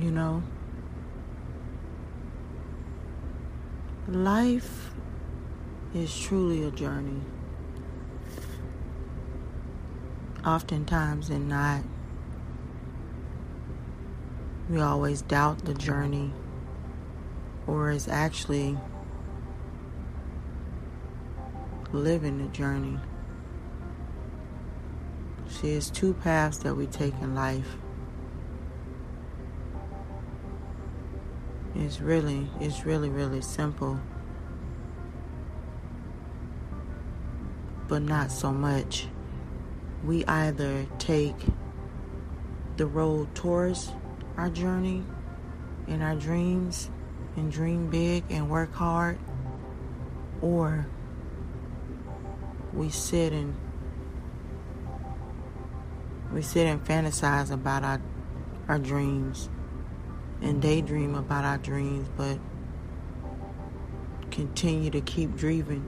You know, life is truly a journey. Oftentimes, and not, we always doubt the journey, or is actually living the journey. See, it's two paths that we take in life. It's really, it's really, really simple. But not so much. We either take the road towards our journey and our dreams and dream big and work hard, or we sit and we sit and fantasize about our our dreams and daydream about our dreams, but continue to keep dreaming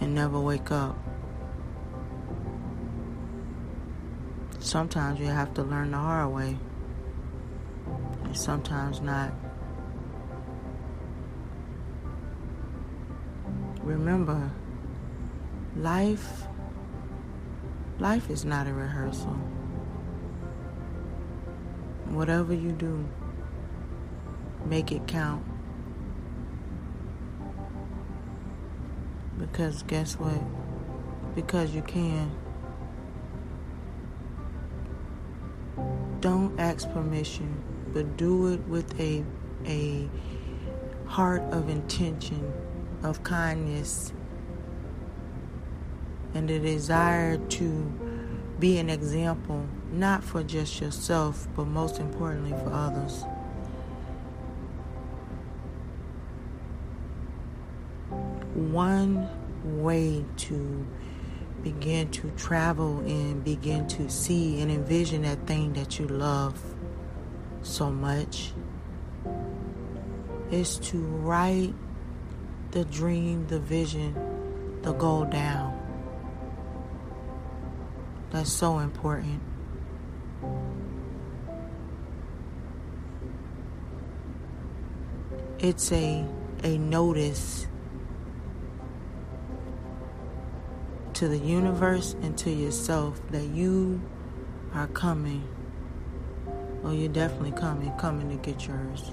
and never wake up. Sometimes you have to learn the hard way, and sometimes not. Remember, life life is not a rehearsal. Whatever you do, make it count. Because guess what? Because you can. Don't ask permission, but do it with a a heart of intention, of kindness, and the desire to be an example, not for just yourself, but most importantly for others. One way to begin to travel and begin to see and envision that thing that you love so much is to write the dream, the vision, the goal down. That's so important. It's a a notice to the universe and to yourself that you are coming. Oh, you're definitely coming, coming to get yours.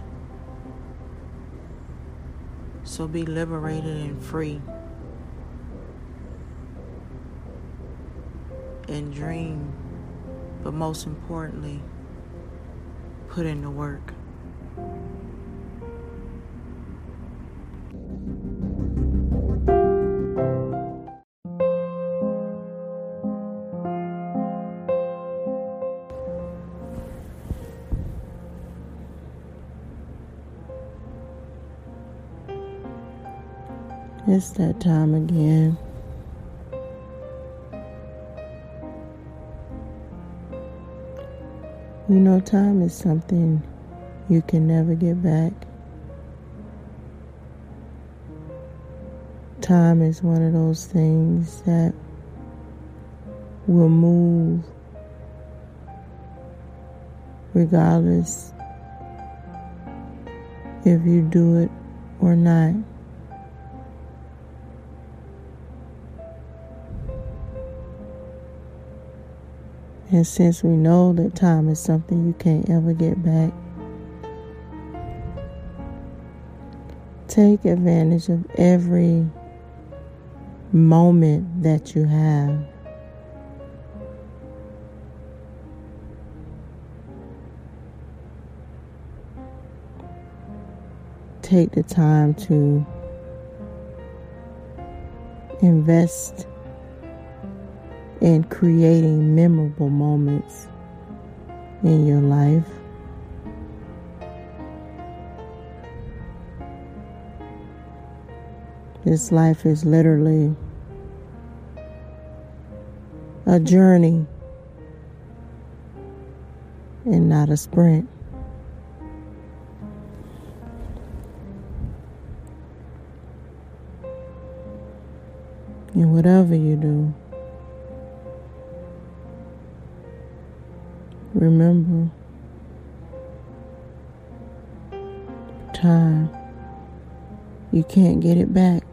So be liberated and free. and dream, but most importantly, put in the work. It's that time again. You know, time is something you can never get back. Time is one of those things that will move regardless if you do it or not. And since we know that time is something you can't ever get back, take advantage of every moment that you have. Take the time to invest in creating memorable moments in your life. This life is literally a journey and not a sprint. And whatever you do, remember time. You can't get it back.